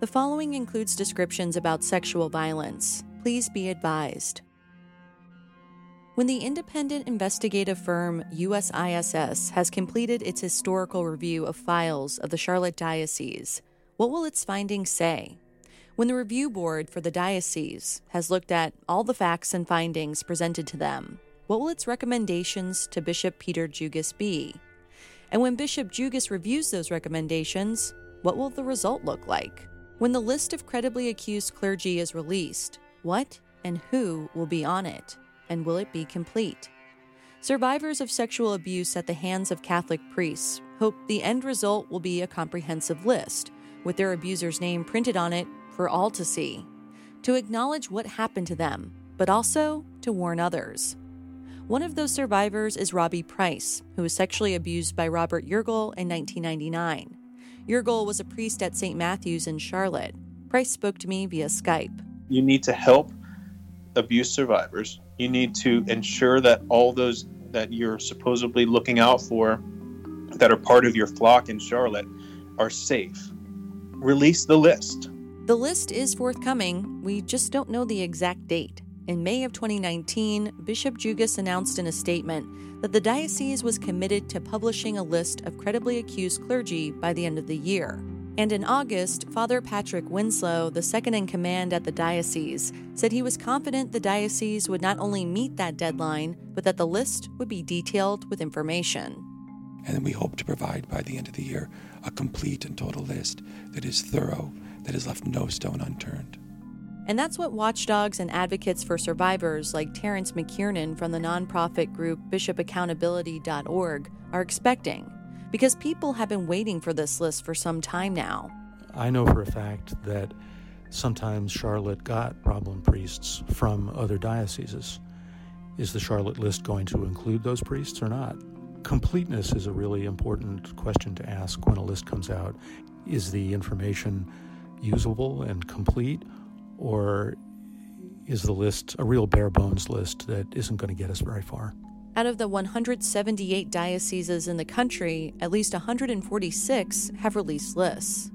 The following includes descriptions about sexual violence. Please be advised. When the independent investigative firm USISS has completed its historical review of files of the Charlotte Diocese, what will its findings say? When the review board for the diocese has looked at all the facts and findings presented to them, what will its recommendations to Bishop Peter Jugis be? And when Bishop Jugis reviews those recommendations, what will the result look like? When the list of credibly accused clergy is released, what and who will be on it? And will it be complete? Survivors of sexual abuse at the hands of Catholic priests hope the end result will be a comprehensive list, with their abuser's name printed on it for all to see, to acknowledge what happened to them, but also to warn others. One of those survivors is Robbie Price, who was sexually abused by Robert Yurgel in 1999. Yurgel was a priest at St. Matthew's in Charlotte. Price spoke to me via Skype. You need to help abuse survivors. You need to ensure that all those that you're supposedly looking out for that are part of your flock in Charlotte are safe. Release the list. The list is forthcoming. We just don't know the exact date. In May of 2019, Bishop Jugis announced in a statement that the diocese was committed to publishing a list of credibly accused clergy by the end of the year. And in August, Father Patrick Winslow, the second in command at the diocese, said he was confident the diocese would not only meet that deadline, but that the list would be detailed with information. And we hope to provide by the end of the year a complete and total list that is thorough, that has left no stone unturned. And that's what watchdogs and advocates for survivors like Terrence McKiernan from the nonprofit group bishopaccountability.org are expecting because people have been waiting for this list for some time now. I know for a fact that sometimes Charlotte got problem priests from other dioceses. Is the Charlotte list going to include those priests or not? Completeness is a really important question to ask when a list comes out. Is the information usable and complete, or is the list a real bare bones list that isn't going to get us very far? Out of the 178 dioceses in the country, at least 146 have released lists.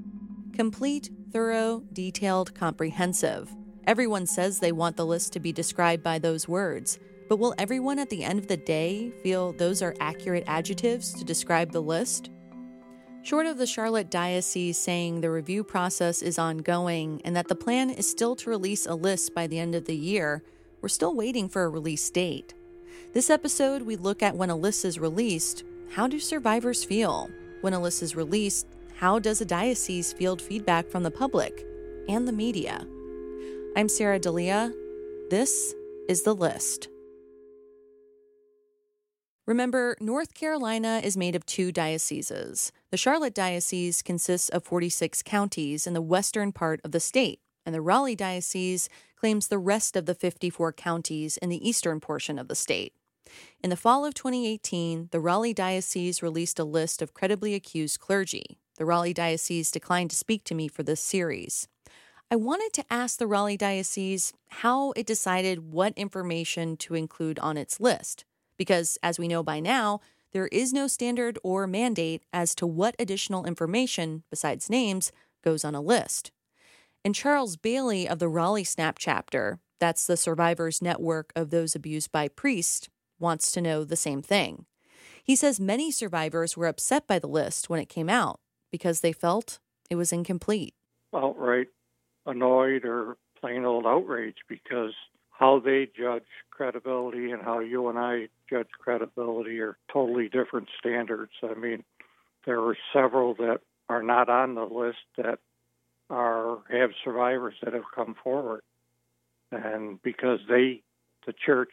Complete, thorough, detailed, comprehensive. Everyone says they want the list to be described by those words, but will everyone at the end of the day feel those are accurate adjectives to describe the list? Short of the Charlotte Diocese saying the review process is ongoing and that the plan is still to release a list by the end of the year, we're still waiting for a release date. This episode, we look at when a list is released, how do survivors feel? When a list is released, how does a diocese field feedback from the public and the media? I'm Sarah Delia. This is The List. Remember, North Carolina is made of two dioceses. The Charlotte Diocese consists of 46 counties in the western part of the state, and the Raleigh Diocese claims the rest of the 54 counties in the eastern portion of the state. In the fall of 2018, the Raleigh Diocese released a list of credibly accused clergy. The Raleigh Diocese declined to speak to me for this series. I wanted to ask the Raleigh Diocese how it decided what information to include on its list because, as we know by now, there is no standard or mandate as to what additional information, besides names, goes on a list. And Charles Bailey of the Raleigh SNAP chapter, that's the survivors network of those abused by priests, wants to know the same thing. He says many survivors were upset by the list when it came out because they felt it was incomplete. Outright annoyed or plain old outrage because how they judge credibility and how you and I judge credibility are totally different standards. I mean, there are several that are not on the list that are have survivors that have come forward, and because they, the church,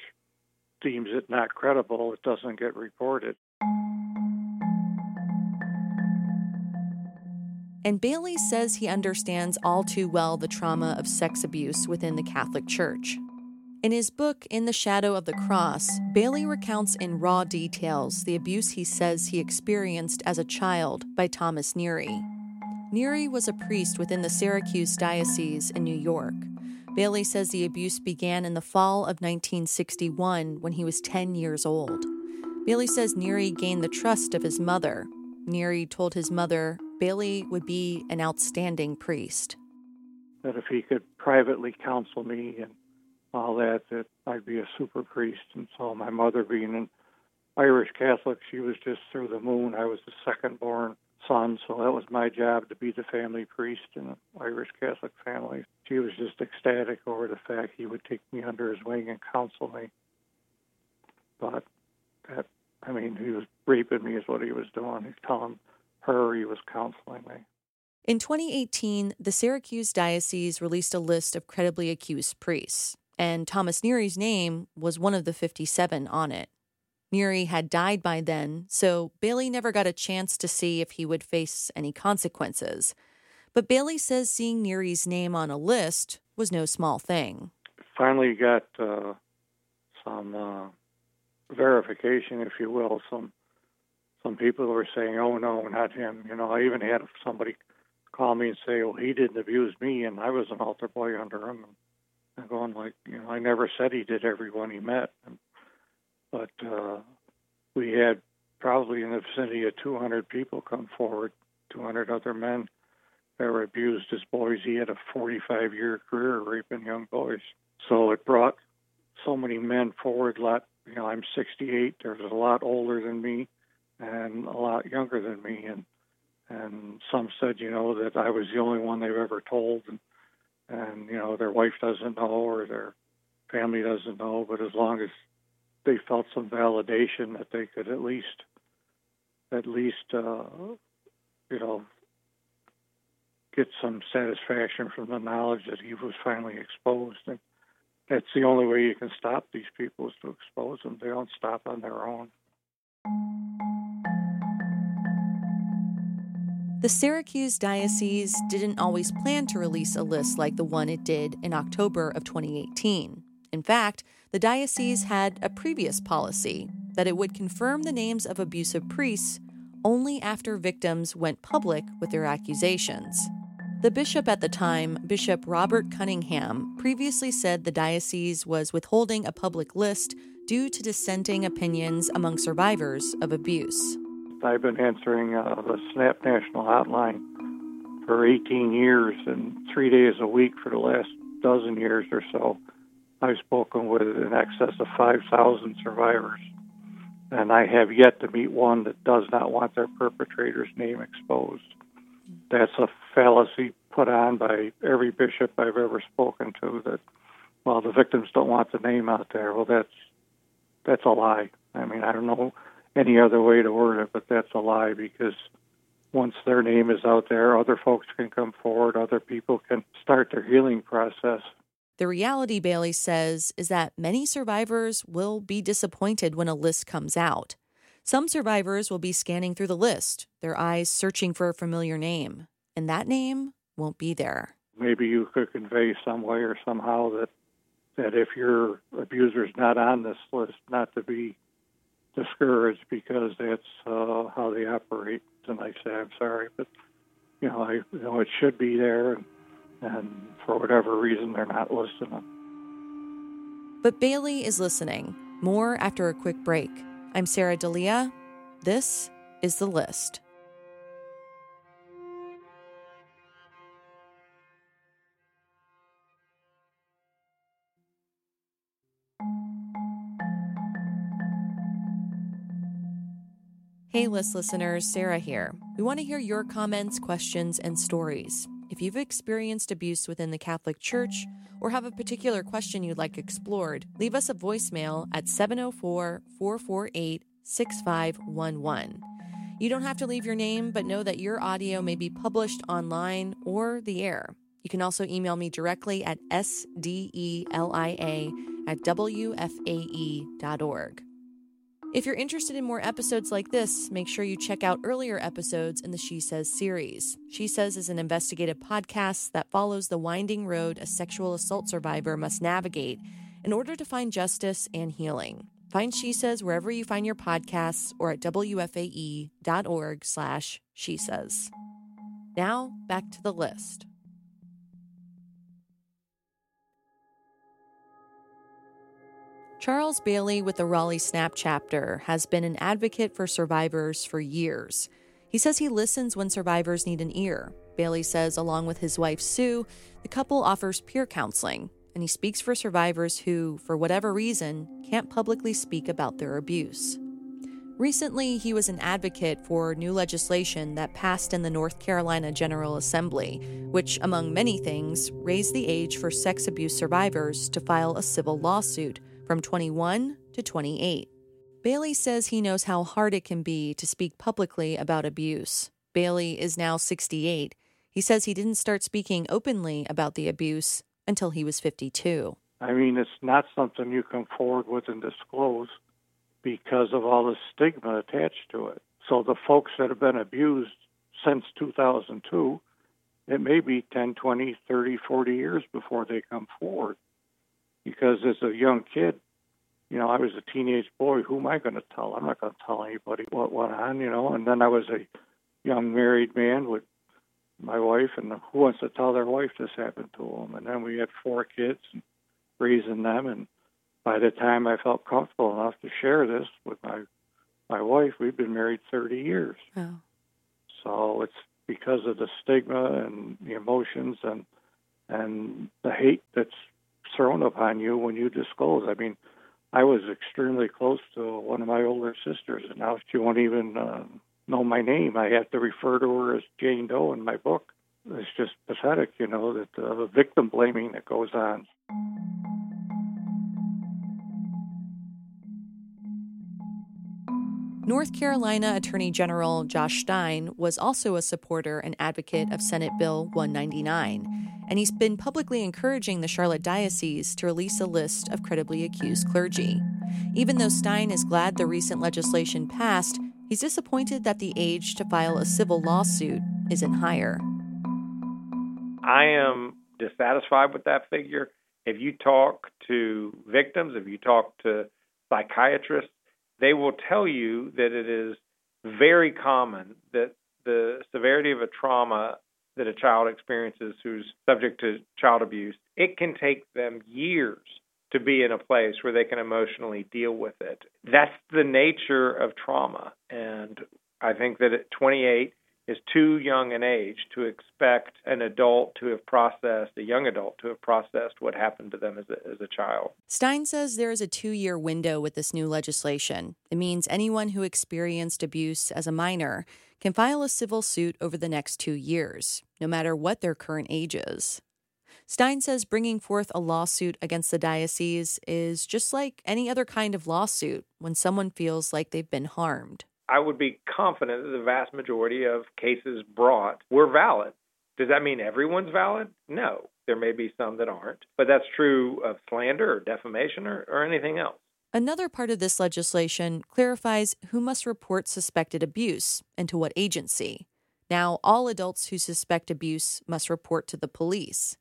deems it not credible, it doesn't get reported. And Bailey says he understands all too well the trauma of sex abuse within the Catholic Church. In his book, In the Shadow of the Cross, Bailey recounts in raw details the abuse he says he experienced as a child by Thomas Neary. Neary was a priest within the Syracuse Diocese in New York. Bailey says the abuse began in the fall of 1961 when he was 10 years old. Bailey says Neary gained the trust of his mother. Neary told his mother Bailey would be an outstanding priest. that if he could privately counsel me and all that, that I'd be a super priest. And so my mother being an Irish Catholic, she was just through the moon. I was the second born son, so that was my job to be the family priest in an Irish Catholic family. She was just ecstatic over the fact he would take me under his wing and counsel me. But that, I mean, he was raping me is what he was doing. He's telling her he was counseling me. In 2018, the Syracuse Diocese released a list of credibly accused priests, and Thomas Neary's name was one of the 57 on it. Neary had died by then, so Bailey never got a chance to see if he would face any consequences. But Bailey says seeing Neary's name on a list was no small thing. Finally got uh, some uh, verification, if you will. Some some people were saying, "Oh no, not him." You know, I even had somebody call me and say, "Well, he didn't abuse me, and I was an altar boy under him." And I'm going like, you know, I never said he did everyone he met, but uh, we had probably in the vicinity of 200 people come forward, 200 other men that were abused as boys. He had a 45 year career raping young boys, so it brought so many men forward. Lot, you know, I'm 68. There's a lot older than me and a lot younger than me, and and some said, you know, that I was the only one they've ever told, and and you know their wife doesn't know or their family doesn't know, but as long as they felt some validation that they could at least at least uh, you know get some satisfaction from the knowledge that he was finally exposed. And that's the only way you can stop these people is to expose them. They don't stop on their own The Syracuse Diocese didn't always plan to release a list like the one it did in October of 2018. In fact, the diocese had a previous policy that it would confirm the names of abusive priests only after victims went public with their accusations. The bishop at the time, Bishop Robert Cunningham, previously said the diocese was withholding a public list due to dissenting opinions among survivors of abuse. I've been answering uh, the SNAP National Hotline for 18 years and three days a week for the last dozen years or so. I've spoken with in excess of 5,000 survivors, and I have yet to meet one that does not want their perpetrator's name exposed. That's a fallacy put on by every bishop I've ever spoken to that, well, the victims don't want the name out there. Well, that's that's a lie. I mean, I don't know any other way to word it, but that's a lie because once their name is out there, other folks can come forward, other people can start their healing process. The reality, Bailey says, is that many survivors will be disappointed when a list comes out. Some survivors will be scanning through the list, their eyes searching for a familiar name, and that name won't be there. Maybe you could convey some way or somehow that that if your abuser's not on this list, not to be discouraged because that's uh, how they operate. And I say, I'm sorry, but you know, I you know it should be there, and, and for whatever reason, they're not listening. But Bailey is listening. More after a quick break. I'm Sarah Delia. This is the list. Hey, list listeners, Sarah here. We want to hear your comments, questions, and stories. If you've experienced abuse within the Catholic Church or have a particular question you'd like explored, leave us a voicemail at 704 448 6511. You don't have to leave your name, but know that your audio may be published online or the air. You can also email me directly at sdelia at wfae.org. If you're interested in more episodes like this, make sure you check out earlier episodes in the She Says series. She Says is an investigative podcast that follows the winding road a sexual assault survivor must navigate in order to find justice and healing. Find She Says wherever you find your podcasts or at wfae.org slash she says. Now, back to the list. Charles Bailey with the Raleigh Snap chapter has been an advocate for survivors for years. He says he listens when survivors need an ear. Bailey says, along with his wife Sue, the couple offers peer counseling, and he speaks for survivors who, for whatever reason, can't publicly speak about their abuse. Recently, he was an advocate for new legislation that passed in the North Carolina General Assembly, which, among many things, raised the age for sex abuse survivors to file a civil lawsuit from 21 to 28. Bailey says he knows how hard it can be to speak publicly about abuse. Bailey is now 68. He says he didn't start speaking openly about the abuse until he was 52. I mean, it's not something you come forward with and disclose because of all the stigma attached to it. So the folks that have been abused since 2002, it may be 10, 20, 30, 40 years before they come forward. Because as a young kid, you know, I was a teenage boy. Who am I going to tell? I'm not going to tell anybody what went on, you know. And then I was a young married man with my wife, and who wants to tell their wife this happened to them? And then we had four kids, and raising them, and by the time I felt comfortable enough to share this with my my wife, we've been married 30 years. Oh. So it's because of the stigma and the emotions and and the hate that's thrown upon you when you disclose. I mean, I was extremely close to one of my older sisters, and now she won't even uh, know my name. I have to refer to her as Jane Doe in my book. It's just pathetic, you know, that uh, the victim blaming that goes on. North Carolina Attorney General Josh Stein was also a supporter and advocate of Senate Bill 199, and he's been publicly encouraging the Charlotte Diocese to release a list of credibly accused clergy. Even though Stein is glad the recent legislation passed, he's disappointed that the age to file a civil lawsuit isn't higher. I am dissatisfied with that figure. If you talk to victims, if you talk to psychiatrists, they will tell you that it is very common that the severity of a trauma that a child experiences who's subject to child abuse, it can take them years to be in a place where they can emotionally deal with it. That's the nature of trauma. And I think that at 28, is too young an age to expect an adult to have processed, a young adult to have processed what happened to them as a, as a child. Stein says there is a two year window with this new legislation. It means anyone who experienced abuse as a minor can file a civil suit over the next two years, no matter what their current age is. Stein says bringing forth a lawsuit against the diocese is just like any other kind of lawsuit when someone feels like they've been harmed. I would be confident that the vast majority of cases brought were valid. Does that mean everyone's valid? No. There may be some that aren't, but that's true of slander or defamation or, or anything else. Another part of this legislation clarifies who must report suspected abuse and to what agency. Now, all adults who suspect abuse must report to the police.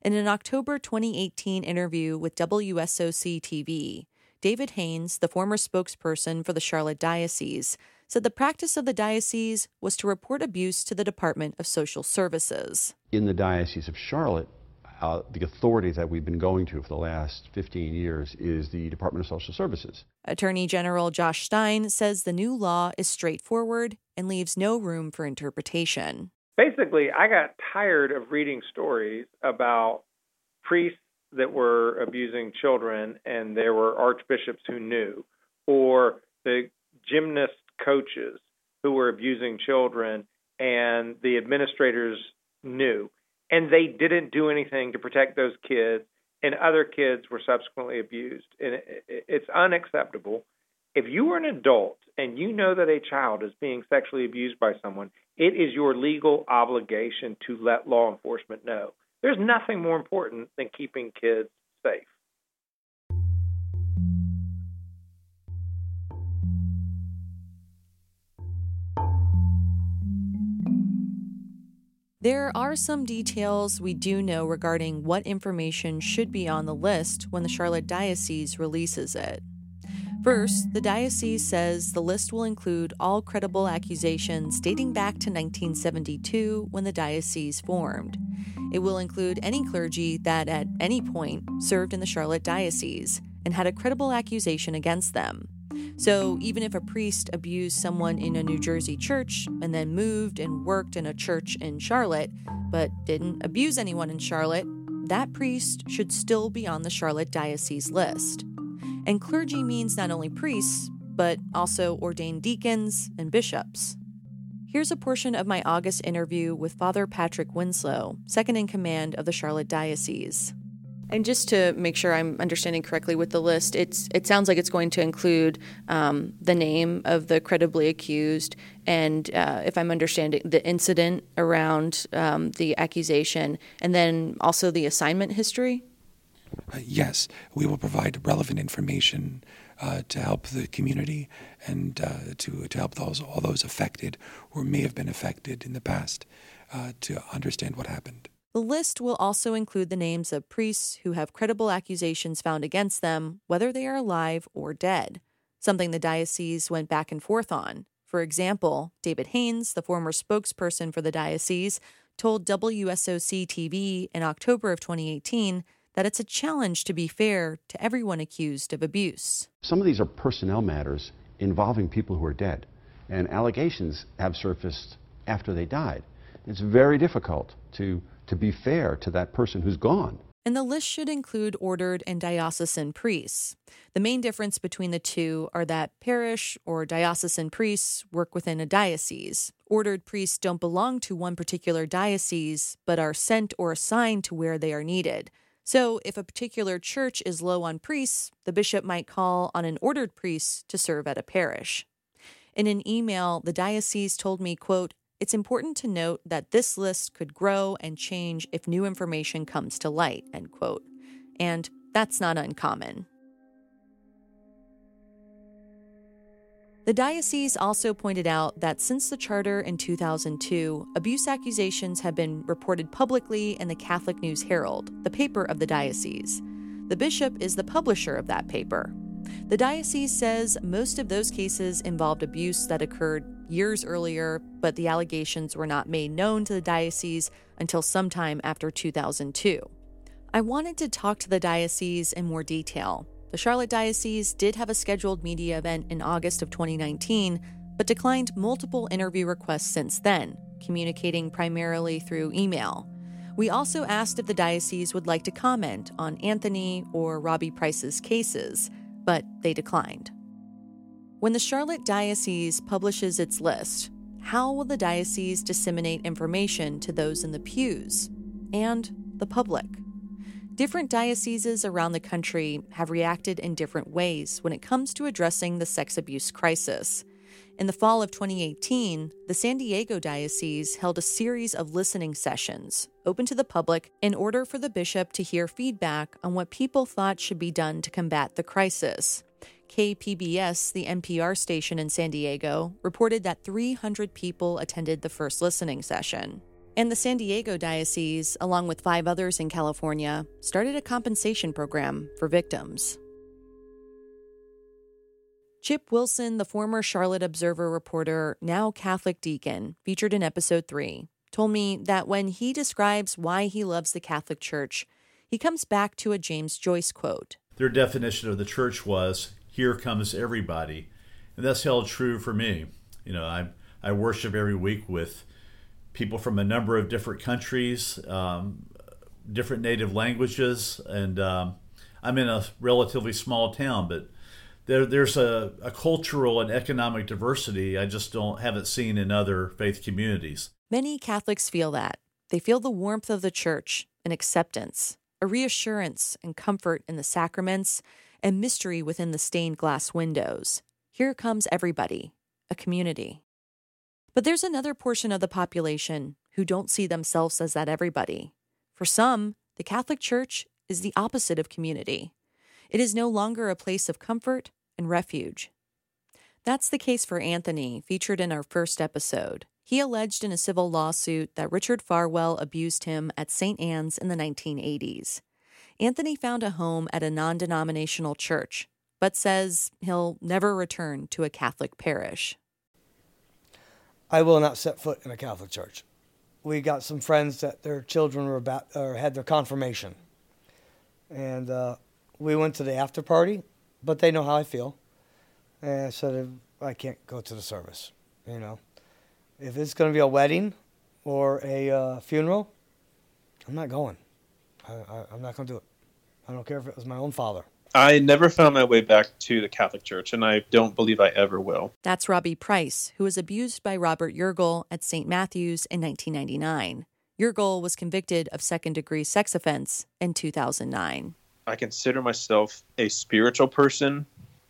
In an October 2018 interview with WSOC TV, David Haynes, the former spokesperson for the Charlotte Diocese, said the practice of the diocese was to report abuse to the Department of Social Services. In the Diocese of Charlotte, uh, the authority that we've been going to for the last 15 years is the Department of Social Services. Attorney General Josh Stein says the new law is straightforward and leaves no room for interpretation. Basically, I got tired of reading stories about priests that were abusing children and there were archbishops who knew, or the gymnast coaches who were abusing children and the administrators knew. And they didn't do anything to protect those kids, and other kids were subsequently abused. And it's unacceptable. If you are an adult and you know that a child is being sexually abused by someone, it is your legal obligation to let law enforcement know. There's nothing more important than keeping kids safe. There are some details we do know regarding what information should be on the list when the Charlotte Diocese releases it. First, the diocese says the list will include all credible accusations dating back to 1972 when the diocese formed. It will include any clergy that at any point served in the Charlotte Diocese and had a credible accusation against them. So even if a priest abused someone in a New Jersey church and then moved and worked in a church in Charlotte, but didn't abuse anyone in Charlotte, that priest should still be on the Charlotte Diocese list. And clergy means not only priests, but also ordained deacons and bishops. Here's a portion of my August interview with Father Patrick Winslow, second in command of the Charlotte Diocese. And just to make sure I'm understanding correctly with the list, it's it sounds like it's going to include um, the name of the credibly accused, and uh, if I'm understanding the incident around um, the accusation, and then also the assignment history. Uh, yes, we will provide relevant information uh, to help the community and uh, to, to help those all those affected or may have been affected in the past uh, to understand what happened. The list will also include the names of priests who have credible accusations found against them, whether they are alive or dead, something the diocese went back and forth on. For example, David Haynes, the former spokesperson for the diocese, told WSOC TV in October of 2018 that it's a challenge to be fair to everyone accused of abuse. Some of these are personnel matters involving people who are dead, and allegations have surfaced after they died. It's very difficult to to be fair to that person who's gone. And the list should include ordered and diocesan priests. The main difference between the two are that parish or diocesan priests work within a diocese. Ordered priests don't belong to one particular diocese, but are sent or assigned to where they are needed. So, if a particular church is low on priests, the bishop might call on an ordered priest to serve at a parish. In an email, the diocese told me, quote, it's important to note that this list could grow and change if new information comes to light, end quote. And that's not uncommon. The diocese also pointed out that since the charter in 2002, abuse accusations have been reported publicly in the Catholic News Herald, the paper of the diocese. The bishop is the publisher of that paper. The diocese says most of those cases involved abuse that occurred years earlier, but the allegations were not made known to the diocese until sometime after 2002. I wanted to talk to the diocese in more detail. The Charlotte Diocese did have a scheduled media event in August of 2019, but declined multiple interview requests since then, communicating primarily through email. We also asked if the diocese would like to comment on Anthony or Robbie Price's cases, but they declined. When the Charlotte Diocese publishes its list, how will the diocese disseminate information to those in the pews and the public? Different dioceses around the country have reacted in different ways when it comes to addressing the sex abuse crisis. In the fall of 2018, the San Diego Diocese held a series of listening sessions open to the public in order for the bishop to hear feedback on what people thought should be done to combat the crisis. KPBS, the NPR station in San Diego, reported that 300 people attended the first listening session. And the San Diego Diocese, along with five others in California, started a compensation program for victims. Chip Wilson, the former Charlotte Observer reporter, now Catholic deacon, featured in episode 3, told me that when he describes why he loves the Catholic Church, he comes back to a James Joyce quote. Their definition of the church was here comes everybody. And that's held true for me. You know, I, I worship every week with people from a number of different countries, um, different native languages, and um, I'm in a relatively small town, but there, there's a, a cultural and economic diversity I just don't haven't seen in other faith communities. Many Catholics feel that. They feel the warmth of the church and acceptance, a reassurance and comfort in the sacraments, and mystery within the stained glass windows. Here comes everybody, a community. But there's another portion of the population who don't see themselves as that everybody. For some, the Catholic Church is the opposite of community. It is no longer a place of comfort and refuge. That's the case for Anthony, featured in our first episode. He alleged in a civil lawsuit that Richard Farwell abused him at St. Anne's in the 1980s. Anthony found a home at a non denominational church, but says he'll never return to a Catholic parish. I will not set foot in a Catholic church. We got some friends that their children were about or had their confirmation, and uh, we went to the after party. But they know how I feel, And I said, I can't go to the service. You know, if it's going to be a wedding or a uh, funeral, I'm not going. I, I'm not going to do it. I don't care if it was my own father. I never found my way back to the Catholic Church, and I don't believe I ever will. That's Robbie Price, who was abused by Robert Yurgel at St. Matthew's in 1999. Yurgel was convicted of second degree sex offense in 2009. I consider myself a spiritual person.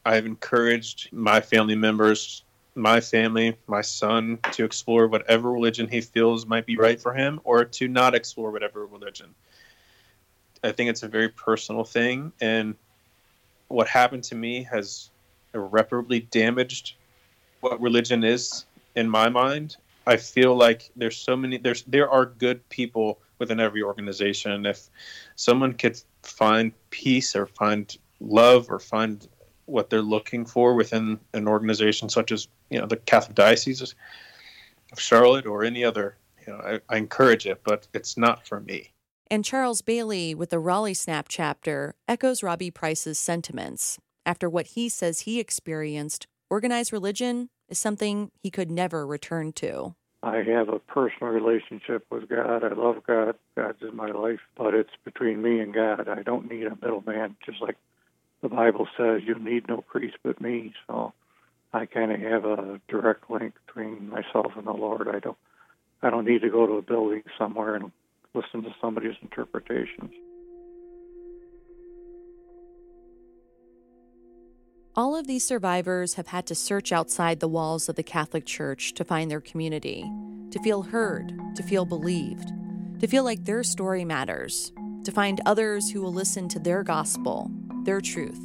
I've encouraged my family members, my family, my son to explore whatever religion he feels might be right for him or to not explore whatever religion. I think it's a very personal thing. And what happened to me has irreparably damaged what religion is in my mind. I feel like there's so many there's there are good people within every organization. If someone could find peace or find love or find what they're looking for within an organization such as you know the Catholic Diocese of Charlotte or any other, you know, I, I encourage it, but it's not for me. And Charles Bailey with the Raleigh Snap chapter echoes Robbie Price's sentiments. After what he says he experienced, organized religion is something he could never return to. I have a personal relationship with God. I love God. God's in my life, but it's between me and God. I don't need a middleman, just like the Bible says, you need no priest but me. So I kind of have a direct link between myself and the Lord. I don't, I don't need to go to a building somewhere and listen to somebody's interpretations. All of these survivors have had to search outside the walls of the Catholic Church to find their community, to feel heard, to feel believed, to feel like their story matters, to find others who will listen to their gospel, their truth.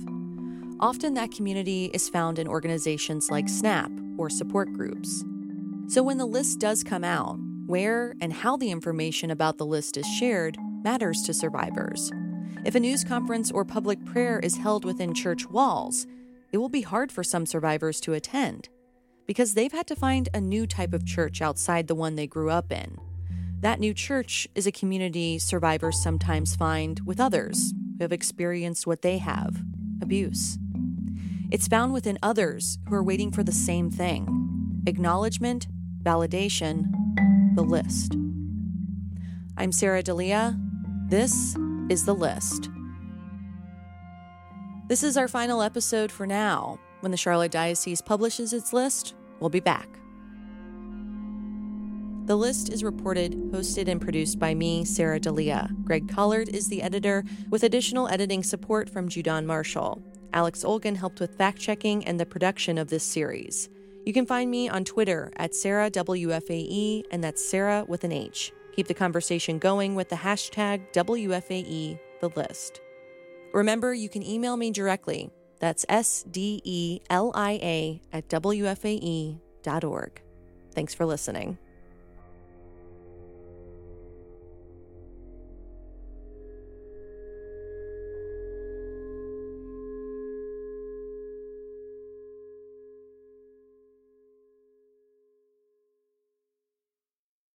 Often that community is found in organizations like SNAP or support groups. So when the list does come out, where and how the information about the list is shared matters to survivors. If a news conference or public prayer is held within church walls, it will be hard for some survivors to attend because they've had to find a new type of church outside the one they grew up in. That new church is a community survivors sometimes find with others who have experienced what they have abuse. It's found within others who are waiting for the same thing acknowledgement, validation, the list. I'm Sarah Delia. This is The List. This is our final episode for now. When the Charlotte Diocese publishes its list, we'll be back. The list is reported, hosted, and produced by me, Sarah Delia. Greg Collard is the editor, with additional editing support from Judon Marshall. Alex Olgin helped with fact checking and the production of this series. You can find me on Twitter at Sarah WFAE, and that's Sarah with an H. Keep the conversation going with the hashtag WFAE the list. Remember, you can email me directly. That's S D E L I A at WFAE.org. Thanks for listening.